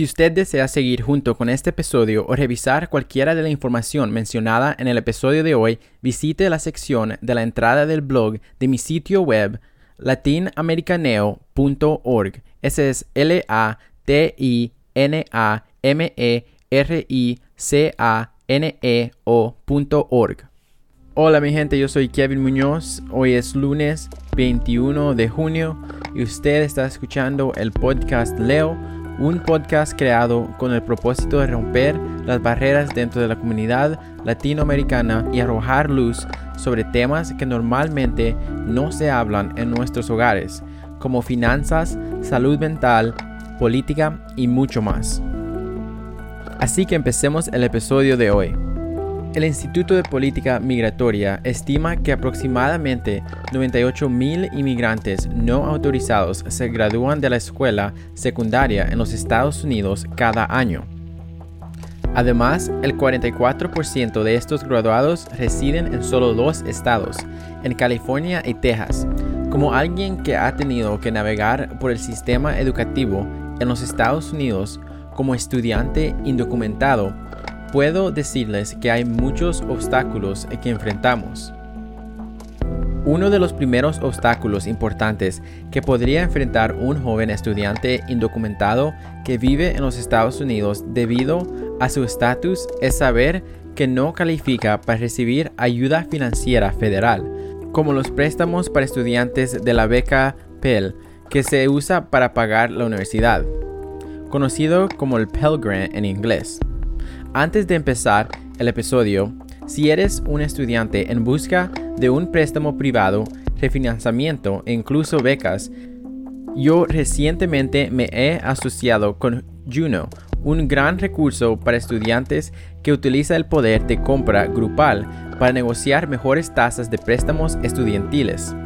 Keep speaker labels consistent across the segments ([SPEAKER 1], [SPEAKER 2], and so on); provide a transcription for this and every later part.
[SPEAKER 1] Si usted desea seguir junto con este episodio o revisar cualquiera de la información mencionada en el episodio de hoy, visite la sección de la entrada del blog de mi sitio web latinamericaneo.org. Ese es L-A-T-I-N-A-M-E-R-I-C-A-N-E-O.org. Hola mi gente, yo soy Kevin Muñoz. Hoy es lunes 21 de junio y usted está escuchando el podcast Leo un podcast creado con el propósito de romper las barreras dentro de la comunidad latinoamericana y arrojar luz sobre temas que normalmente no se hablan en nuestros hogares, como finanzas, salud mental, política y mucho más. Así que empecemos el episodio de hoy. El Instituto de Política Migratoria estima que aproximadamente 98.000 inmigrantes no autorizados se gradúan de la escuela secundaria en los Estados Unidos cada año. Además, el 44% de estos graduados residen en solo dos estados, en California y Texas. Como alguien que ha tenido que navegar por el sistema educativo en los Estados Unidos como estudiante indocumentado, puedo decirles que hay muchos obstáculos que enfrentamos. Uno de los primeros obstáculos importantes que podría enfrentar un joven estudiante indocumentado que vive en los Estados Unidos debido a su estatus es saber que no califica para recibir ayuda financiera federal, como los préstamos para estudiantes de la beca Pell que se usa para pagar la universidad, conocido como el Pell Grant en inglés. Antes de empezar el episodio, si eres un estudiante en busca de un préstamo privado, refinanciamiento e incluso becas, yo recientemente me he asociado con Juno, un gran recurso para estudiantes que utiliza el poder de compra grupal para negociar mejores tasas de préstamos estudiantiles.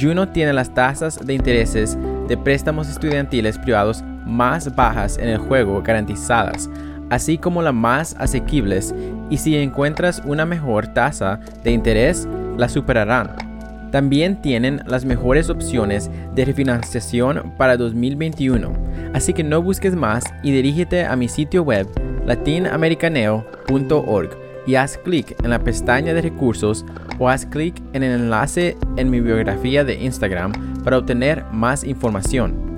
[SPEAKER 1] Juno tiene las tasas de intereses de préstamos estudiantiles privados más bajas en el juego garantizadas, así como las más asequibles, y si encuentras una mejor tasa de interés, la superarán. También tienen las mejores opciones de refinanciación para 2021, así que no busques más y dirígete a mi sitio web latinamericaneo.org y haz clic en la pestaña de recursos o haz clic en el enlace en mi biografía de Instagram para obtener más información.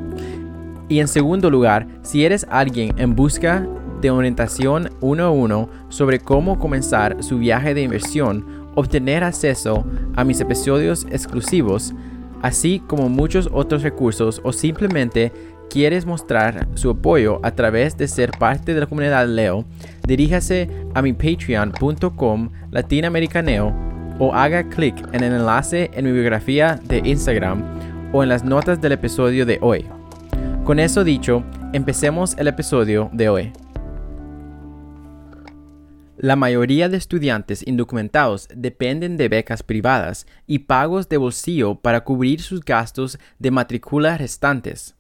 [SPEAKER 1] Y en segundo lugar, si eres alguien en busca de orientación uno a uno sobre cómo comenzar su viaje de inversión, obtener acceso a mis episodios exclusivos, así como muchos otros recursos o simplemente quieres mostrar su apoyo a través de ser parte de la comunidad Leo, diríjase a mi patreon.com latinoamericaneo o haga clic en el enlace en mi biografía de Instagram o en las notas del episodio de hoy. Con eso dicho, empecemos el episodio de hoy. La mayoría de estudiantes indocumentados dependen de becas privadas y pagos de bolsillo para cubrir sus gastos de matrícula restantes.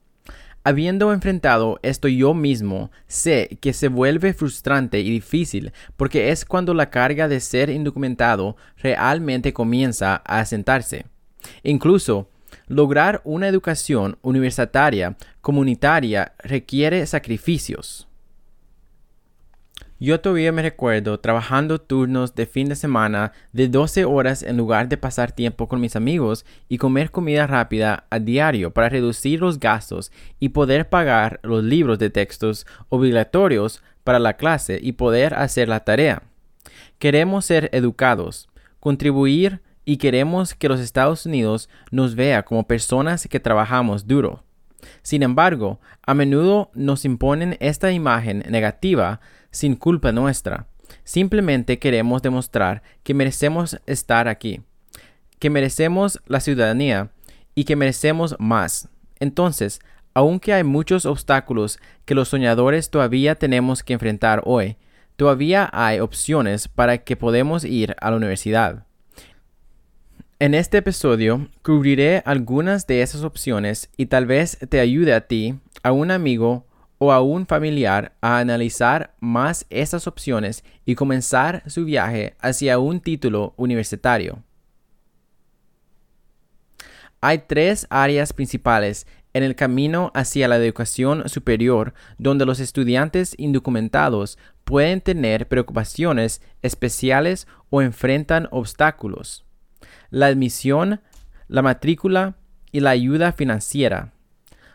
[SPEAKER 1] Habiendo enfrentado esto yo mismo, sé que se vuelve frustrante y difícil porque es cuando la carga de ser indocumentado realmente comienza a asentarse. Incluso, lograr una educación universitaria comunitaria requiere sacrificios. Yo todavía me recuerdo trabajando turnos de fin de semana de 12 horas en lugar de pasar tiempo con mis amigos y comer comida rápida a diario para reducir los gastos y poder pagar los libros de textos obligatorios para la clase y poder hacer la tarea. Queremos ser educados, contribuir y queremos que los Estados Unidos nos vea como personas que trabajamos duro. Sin embargo, a menudo nos imponen esta imagen negativa sin culpa nuestra. Simplemente queremos demostrar que merecemos estar aquí, que merecemos la ciudadanía y que merecemos más. Entonces, aunque hay muchos obstáculos que los soñadores todavía tenemos que enfrentar hoy, todavía hay opciones para que podamos ir a la universidad. En este episodio cubriré algunas de esas opciones y tal vez te ayude a ti, a un amigo o a un familiar a analizar más estas opciones y comenzar su viaje hacia un título universitario. Hay tres áreas principales en el camino hacia la educación superior, donde los estudiantes indocumentados pueden tener preocupaciones especiales o enfrentan obstáculos. La admisión, la matrícula y la ayuda financiera.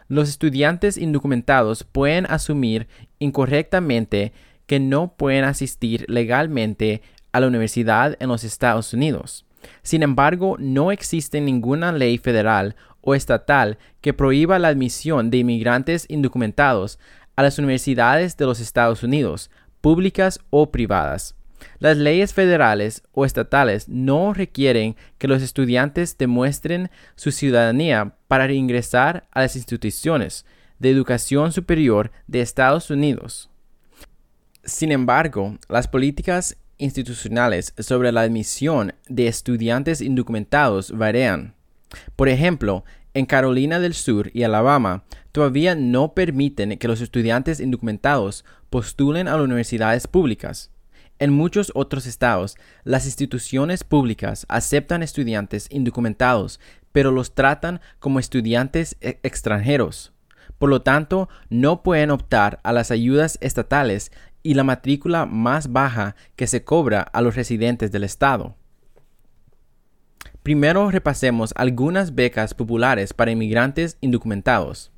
[SPEAKER 1] Los estudiantes indocumentados pueden asumir incorrectamente que no pueden asistir legalmente a la universidad en los Estados Unidos. Sin embargo, no existe ninguna ley federal o estatal que prohíba la admisión de inmigrantes indocumentados a las universidades de los Estados Unidos, públicas o privadas. Las leyes federales o estatales no requieren que los estudiantes demuestren su ciudadanía para ingresar a las instituciones de educación superior de Estados Unidos. Sin embargo, las políticas institucionales sobre la admisión de estudiantes indocumentados varían. Por ejemplo, en Carolina del Sur y Alabama todavía no permiten que los estudiantes indocumentados postulen a las universidades públicas. En muchos otros estados, las instituciones públicas aceptan estudiantes indocumentados, pero los tratan como estudiantes e-, extranjeros. Por lo tanto, no pueden optar a las ayudas estatales y la matrícula más baja que se cobra a los residentes del estado. Primero repasemos algunas becas populares para inmigrantes indocumentados.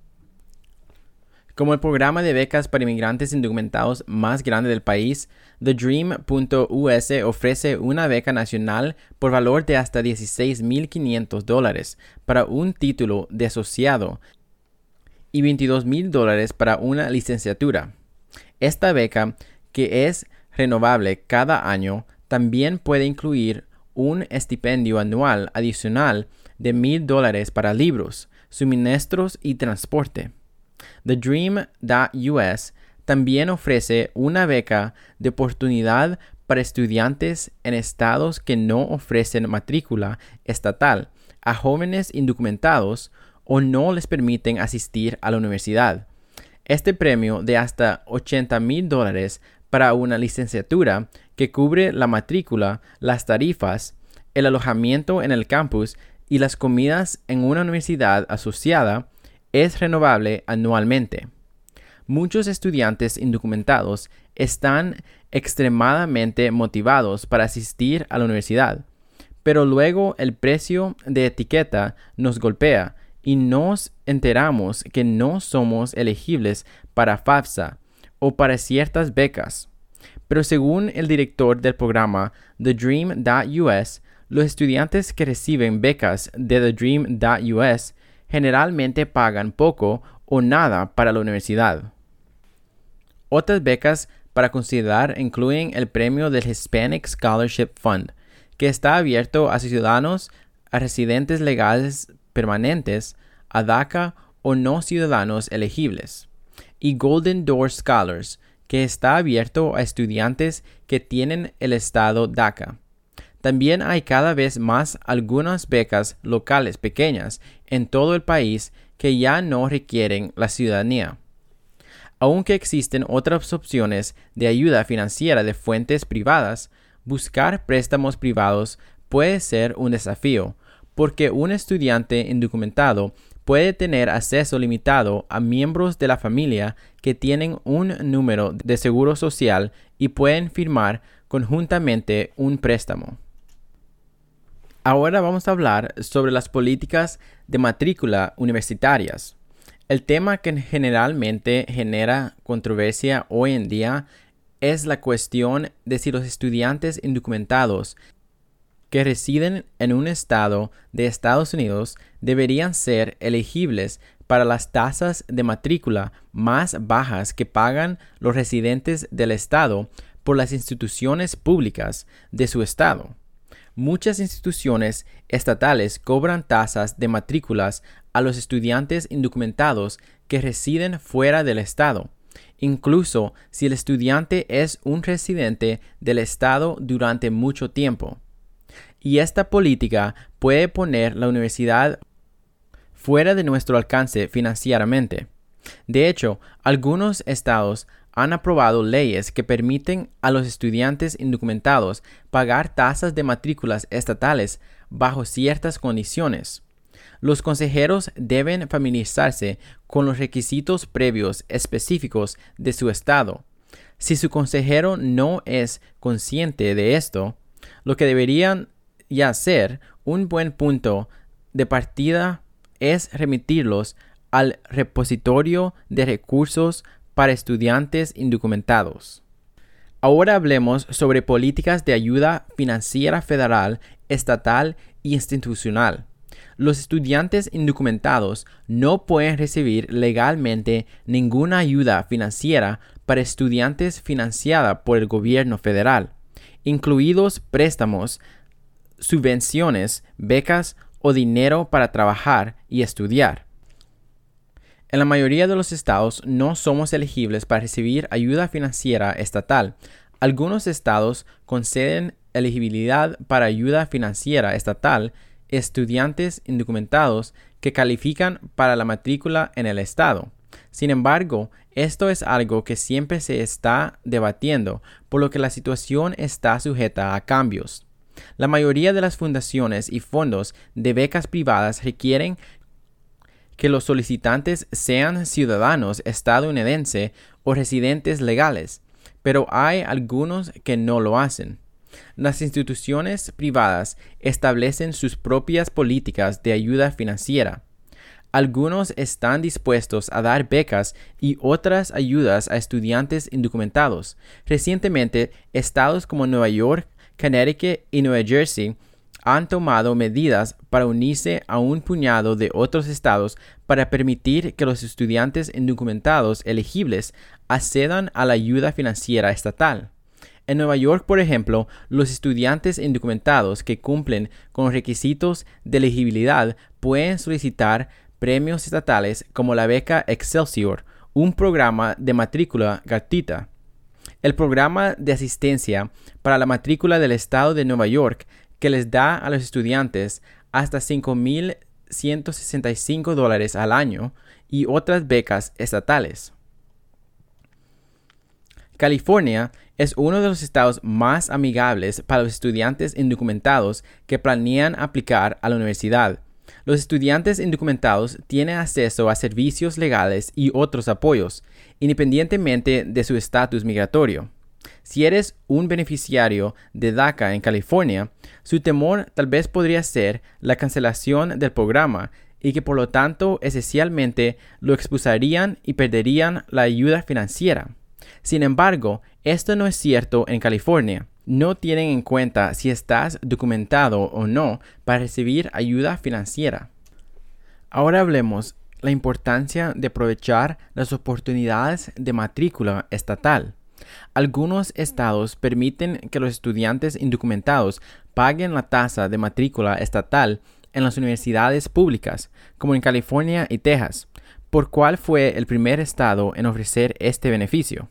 [SPEAKER 1] Como el programa de becas para inmigrantes indocumentados más grande del país, TheDream.us ofrece una beca nacional por valor de hasta 16.500 dólares para un título de asociado y 22.000 dólares para una licenciatura. Esta beca, que es renovable cada año, también puede incluir un estipendio anual adicional de mil dólares para libros, suministros y transporte. The Dream.us también ofrece una beca de oportunidad para estudiantes en estados que no ofrecen matrícula estatal a jóvenes indocumentados o no les permiten asistir a la universidad. Este premio de hasta 80 mil dólares para una licenciatura que cubre la matrícula, las tarifas, el alojamiento en el campus y las comidas en una universidad asociada es renovable anualmente. Muchos estudiantes indocumentados están extremadamente motivados para asistir a la universidad, pero luego el precio de etiqueta nos golpea y nos enteramos que no somos elegibles para FAFSA o para ciertas becas. Pero según el director del programa The Dream.us, los estudiantes que reciben becas de The Dream.us generalmente pagan poco o nada para la universidad. Otras becas para considerar incluyen el premio del Hispanic Scholarship Fund, que está abierto a ciudadanos, a residentes legales permanentes, a DACA o no ciudadanos elegibles, y Golden Door Scholars, que está abierto a estudiantes que tienen el estado DACA. También hay cada vez más algunas becas locales pequeñas en todo el país que ya no requieren la ciudadanía. Aunque existen otras opciones de ayuda financiera de fuentes privadas, buscar préstamos privados puede ser un desafío, porque un estudiante indocumentado puede tener acceso limitado a miembros de la familia que tienen un número de seguro social y pueden firmar conjuntamente un préstamo. Ahora vamos a hablar sobre las políticas de matrícula universitarias. El tema que generalmente genera controversia hoy en día es la cuestión de si los estudiantes indocumentados que residen en un estado de Estados Unidos deberían ser elegibles para las tasas de matrícula más bajas que pagan los residentes del estado por las instituciones públicas de su estado. Muchas instituciones estatales cobran tasas de matrículas a los estudiantes indocumentados que residen fuera del estado, incluso si el estudiante es un residente del estado durante mucho tiempo y esta política puede poner la universidad fuera de nuestro alcance financieramente. De hecho, algunos estados han aprobado leyes que permiten a los estudiantes indocumentados pagar tasas de matrículas estatales bajo ciertas condiciones. Los consejeros deben familiarizarse con los requisitos previos específicos de su estado. Si su consejero no es consciente de esto, lo que deberían ya ser un buen punto de partida es remitirlos al repositorio de recursos para estudiantes indocumentados. Ahora hablemos sobre políticas de ayuda financiera federal, estatal e institucional. Los estudiantes indocumentados no pueden recibir legalmente ninguna ayuda financiera para estudiantes financiada por el gobierno federal, incluidos préstamos, subvenciones, becas o dinero para trabajar y estudiar. En la mayoría de los estados no somos elegibles para recibir ayuda financiera estatal. Algunos estados conceden elegibilidad para ayuda financiera estatal estudiantes indocumentados que califican para la matrícula en el estado. Sin embargo, esto es algo que siempre se está debatiendo, por lo que la situación está sujeta a cambios. La mayoría de las fundaciones y fondos de becas privadas requieren que los solicitantes sean ciudadanos estadounidenses o residentes legales, pero hay algunos que no lo hacen. Las instituciones privadas establecen sus propias políticas de ayuda financiera. Algunos están dispuestos a dar becas y otras ayudas a estudiantes indocumentados. Recientemente, estados como Nueva York, Connecticut y Nueva Jersey han tomado medidas para unirse a un puñado de otros estados para permitir que los estudiantes indocumentados elegibles accedan a la ayuda financiera estatal. En Nueva York, por ejemplo, los estudiantes indocumentados que cumplen con requisitos de elegibilidad pueden solicitar premios estatales como la beca Excelsior, un programa de matrícula gratuita. El programa de asistencia para la matrícula del estado de Nueva York que les da a los estudiantes hasta 5.165 dólares al año y otras becas estatales. California es uno de los estados más amigables para los estudiantes indocumentados que planean aplicar a la universidad. Los estudiantes indocumentados tienen acceso a servicios legales y otros apoyos, independientemente de su estatus migratorio. Si eres un beneficiario de DACA en California, su temor tal vez podría ser la cancelación del programa y que por lo tanto esencialmente lo expulsarían y perderían la ayuda financiera. Sin embargo, esto no es cierto en California. No tienen en cuenta si estás documentado o no para recibir ayuda financiera. Ahora hablemos la importancia de aprovechar las oportunidades de matrícula estatal. Algunos estados permiten que los estudiantes indocumentados paguen la tasa de matrícula estatal en las universidades públicas, como en California y Texas, por cual fue el primer estado en ofrecer este beneficio.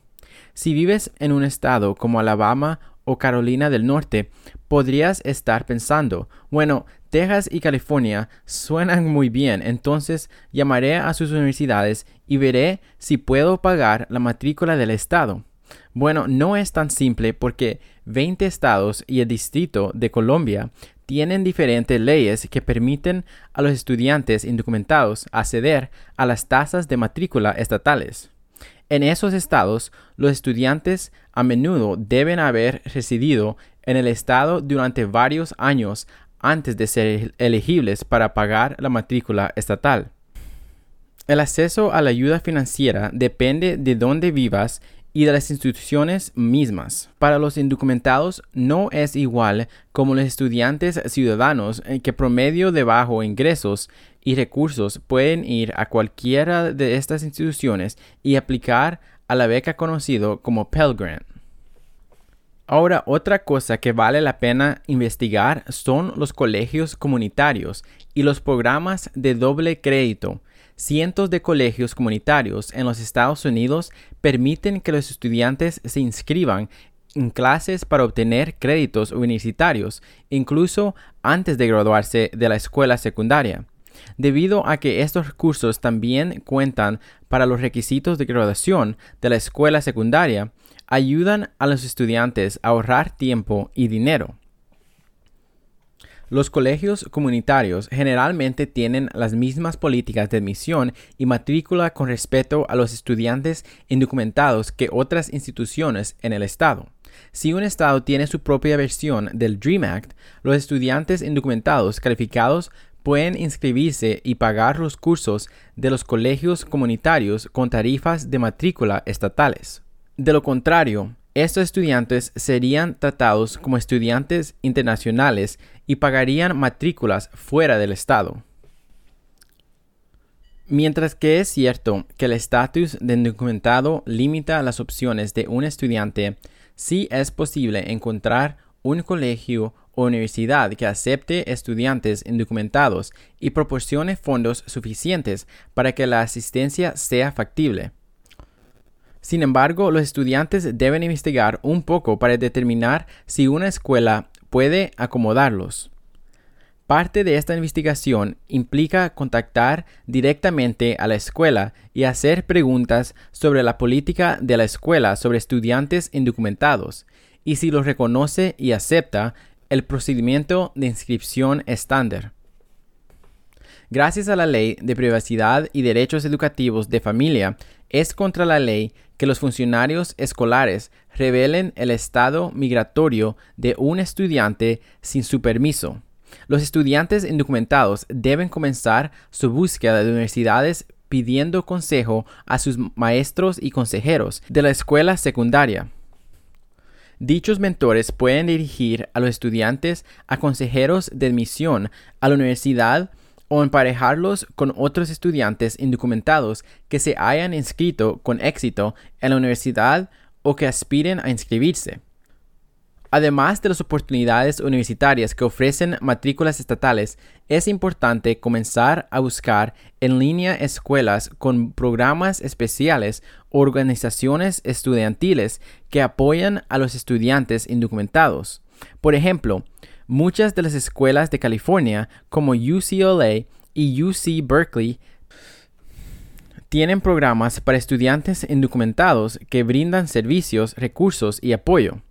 [SPEAKER 1] Si vives en un estado como Alabama o Carolina del Norte, podrías estar pensando, bueno, Texas y California suenan muy bien, entonces llamaré a sus universidades y veré si puedo pagar la matrícula del estado. Bueno, no es tan simple porque 20 estados y el Distrito de Colombia tienen diferentes leyes que permiten a los estudiantes indocumentados acceder a las tasas de matrícula estatales. En esos estados, los estudiantes a menudo deben haber residido en el estado durante varios años antes de ser elegibles para pagar la matrícula estatal. El acceso a la ayuda financiera depende de dónde vivas y de las instituciones mismas. Para los indocumentados no es igual como los estudiantes ciudadanos eh, que promedio de bajo ingresos y recursos pueden ir a cualquiera de estas instituciones y aplicar a la beca conocido como Pell Grant. Ahora, otra cosa que vale la pena investigar son los colegios comunitarios y los programas de doble crédito cientos de colegios comunitarios en los Estados Unidos permiten que los estudiantes se inscriban en clases para obtener créditos universitarios, incluso antes de graduarse de la escuela secundaria. Debido a que estos recursos también cuentan para los requisitos de graduación de la escuela secundaria, ayudan a los estudiantes a ahorrar tiempo y dinero. Los colegios comunitarios generalmente tienen las mismas políticas de admisión y matrícula con respecto a los estudiantes indocumentados que otras instituciones en el estado. Si un estado tiene su propia versión del DREAM Act, los estudiantes indocumentados calificados pueden inscribirse y pagar los cursos de los colegios comunitarios con tarifas de matrícula estatales. De lo contrario, estos estudiantes serían tratados como estudiantes internacionales y pagarían matrículas fuera del Estado. Mientras que es cierto que el estatus de indocumentado limita las opciones de un estudiante, sí es posible encontrar un colegio o universidad que acepte estudiantes indocumentados y proporcione fondos suficientes para que la asistencia sea factible. Sin embargo, los estudiantes deben investigar un poco para determinar si una escuela puede acomodarlos. Parte de esta investigación implica contactar directamente a la escuela y hacer preguntas sobre la política de la escuela sobre estudiantes indocumentados y si los reconoce y acepta el procedimiento de inscripción estándar. Gracias a la Ley de Privacidad y Derechos Educativos de Familia, es contra la ley que los funcionarios escolares revelen el estado migratorio de un estudiante sin su permiso. Los estudiantes indocumentados deben comenzar su búsqueda de universidades pidiendo consejo a sus maestros y consejeros de la escuela secundaria. Dichos mentores pueden dirigir a los estudiantes a consejeros de admisión a la universidad o emparejarlos con otros estudiantes indocumentados que se hayan inscrito con éxito en la universidad o que aspiren a inscribirse. Además de las oportunidades universitarias que ofrecen matrículas estatales, es importante comenzar a buscar en línea escuelas con programas especiales o organizaciones estudiantiles que apoyan a los estudiantes indocumentados. Por ejemplo, Muchas de las escuelas de California, como UCLA y UC Berkeley, tienen programas para estudiantes indocumentados que brindan servicios, recursos y apoyo.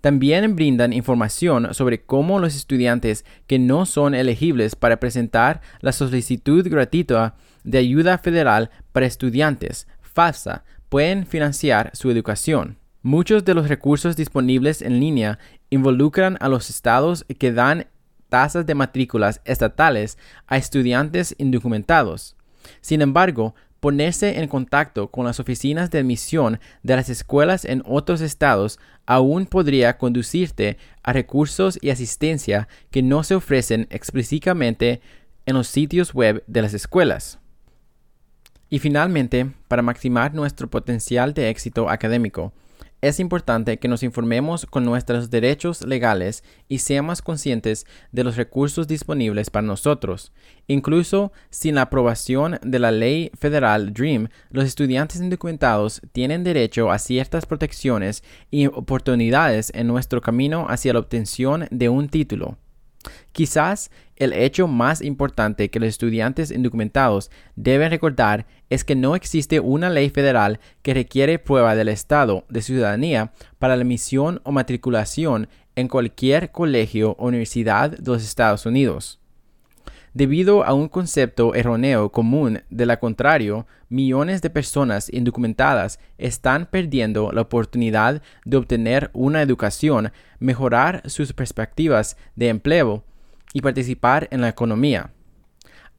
[SPEAKER 1] También brindan información sobre cómo los estudiantes que no son elegibles para presentar la solicitud gratuita de ayuda federal para estudiantes, FAFSA, pueden financiar su educación. Muchos de los recursos disponibles en línea involucran a los estados que dan tasas de matrículas estatales a estudiantes indocumentados. Sin embargo, ponerse en contacto con las oficinas de admisión de las escuelas en otros estados aún podría conducirte a recursos y asistencia que no se ofrecen explícitamente en los sitios web de las escuelas. Y finalmente, para maximizar nuestro potencial de éxito académico, es importante que nos informemos con nuestros derechos legales y seamos conscientes de los recursos disponibles para nosotros. Incluso sin la aprobación de la ley federal DREAM, los estudiantes indocumentados tienen derecho a ciertas protecciones y oportunidades en nuestro camino hacia la obtención de un título. Quizás el hecho más importante que los estudiantes indocumentados deben recordar es que no existe una ley federal que requiere prueba del estado de ciudadanía para la admisión o matriculación en cualquier colegio o universidad de los Estados Unidos. Debido a un concepto erróneo común de lo contrario, millones de personas indocumentadas están perdiendo la oportunidad de obtener una educación, mejorar sus perspectivas de empleo y participar en la economía.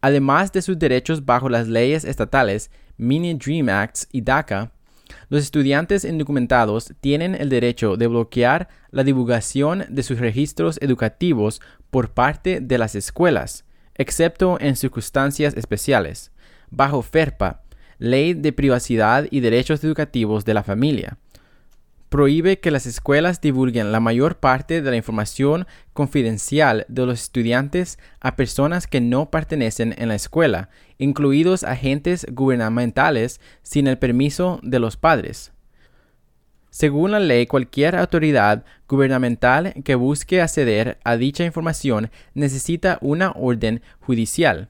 [SPEAKER 1] Además de sus derechos bajo las leyes estatales, Mini Dream Acts y DACA, los estudiantes indocumentados tienen el derecho de bloquear la divulgación de sus registros educativos por parte de las escuelas, excepto en circunstancias especiales, bajo FERPA, Ley de Privacidad y Derechos Educativos de la Familia. Prohíbe que las escuelas divulguen la mayor parte de la información confidencial de los estudiantes a personas que no pertenecen en la escuela, incluidos agentes gubernamentales sin el permiso de los padres. Según la ley, cualquier autoridad gubernamental que busque acceder a dicha información necesita una orden judicial.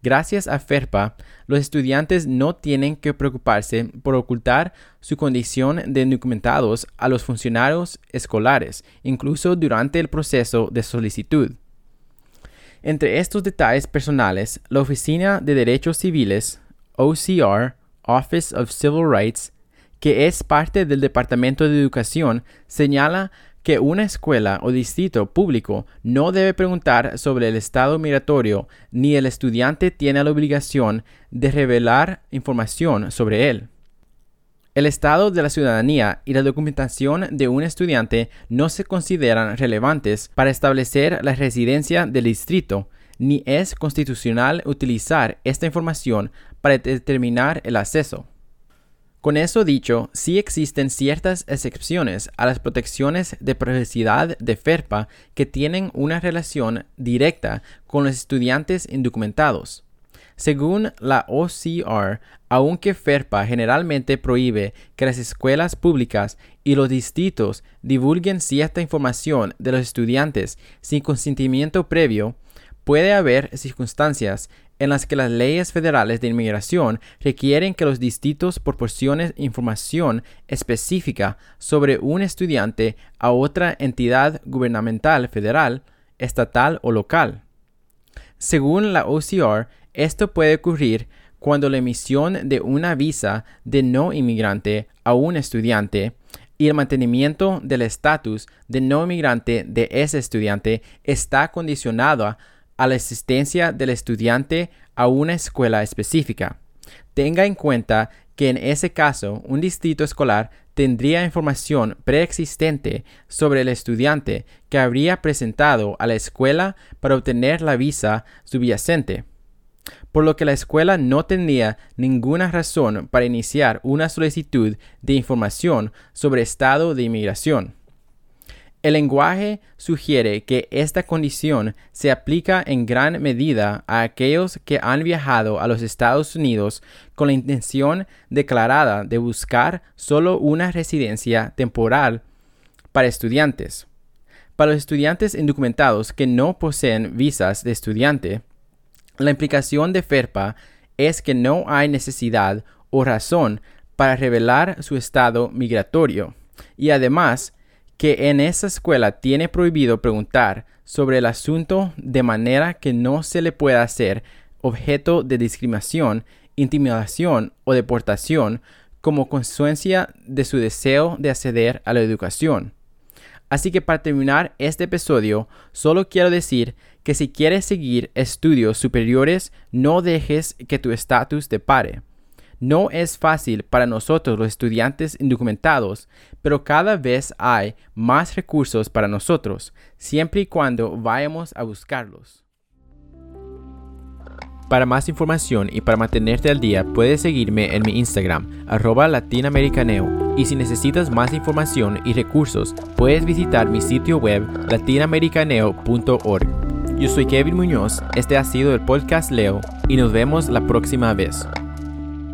[SPEAKER 1] Gracias a FERPA, los estudiantes no tienen que preocuparse por ocultar su condición de indocumentados a los funcionarios escolares, incluso durante el proceso de solicitud. Entre estos detalles personales, la Oficina de Derechos Civiles, OCR, Office of Civil Rights, que es parte del Departamento de Educación, señala que una escuela o distrito público no debe preguntar sobre el estado migratorio ni el estudiante tiene la obligación de revelar información sobre él. El estado de la ciudadanía y la documentación de un estudiante no se consideran relevantes para establecer la residencia del distrito, ni es constitucional utilizar esta información para determinar el acceso. Con eso dicho, sí existen ciertas excepciones a las protecciones de privacidad de FERPA que tienen una relación directa con los estudiantes indocumentados. Según la OCR, aunque FERPA generalmente prohíbe que las escuelas públicas y los distritos divulguen cierta información de los estudiantes sin consentimiento previo, puede haber circunstancias en las que las leyes federales de inmigración requieren que los distritos proporcionen información específica sobre un estudiante a otra entidad gubernamental federal, estatal o local. Según la OCR, esto puede ocurrir cuando la emisión de una visa de no inmigrante a un estudiante y el mantenimiento del estatus de no inmigrante de ese estudiante está condicionado a la asistencia del estudiante a una escuela específica. Tenga en cuenta que en ese caso un distrito escolar tendría información preexistente sobre el estudiante que habría presentado a la escuela para obtener la visa subyacente, por lo que la escuela no tendría ninguna razón para iniciar una solicitud de información sobre estado de inmigración. El lenguaje sugiere que esta condición se aplica en gran medida a aquellos que han viajado a los Estados Unidos con la intención declarada de buscar solo una residencia temporal para estudiantes. Para los estudiantes indocumentados que no poseen visas de estudiante, la implicación de FERPA es que no hay necesidad o razón para revelar su estado migratorio y además que en esa escuela tiene prohibido preguntar sobre el asunto de manera que no se le pueda hacer objeto de discriminación, intimidación o deportación como consecuencia de su deseo de acceder a la educación. Así que para terminar este episodio, solo quiero decir que si quieres seguir estudios superiores, no dejes que tu estatus te pare. No es fácil para nosotros los estudiantes indocumentados, pero cada vez hay más recursos para nosotros, siempre y cuando vayamos a buscarlos. Para más información y para mantenerte al día, puedes seguirme en mi Instagram, arroba latinoamericaneo. Y si necesitas más información y recursos, puedes visitar mi sitio web latinoamericaneo.org. Yo soy Kevin Muñoz, este ha sido el podcast Leo, y nos vemos la próxima vez.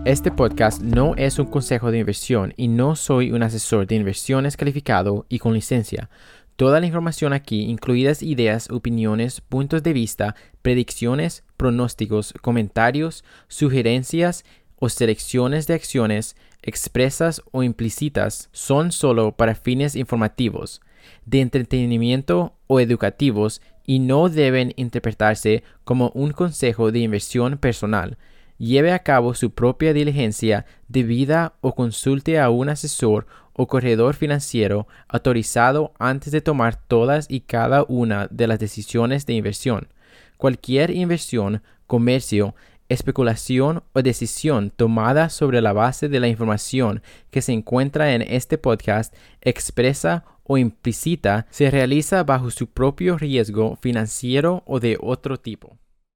[SPEAKER 1] Este podcast no es un consejo de inversión y no soy un asesor de inversiones calificado y con licencia. Toda la información aquí, incluidas ideas, opiniones, puntos de vista, predicciones, pronósticos, comentarios, sugerencias o selecciones de acciones expresas o implícitas, son solo para fines informativos, de entretenimiento o educativos y no deben interpretarse como un consejo de inversión personal lleve a cabo su propia diligencia debida o consulte a un asesor o corredor financiero autorizado antes de tomar todas y cada una de las decisiones de inversión. Cualquier inversión, comercio, especulación o decisión tomada sobre la base de la información que se encuentra en este podcast expresa o implícita se realiza bajo su propio riesgo financiero o de otro tipo.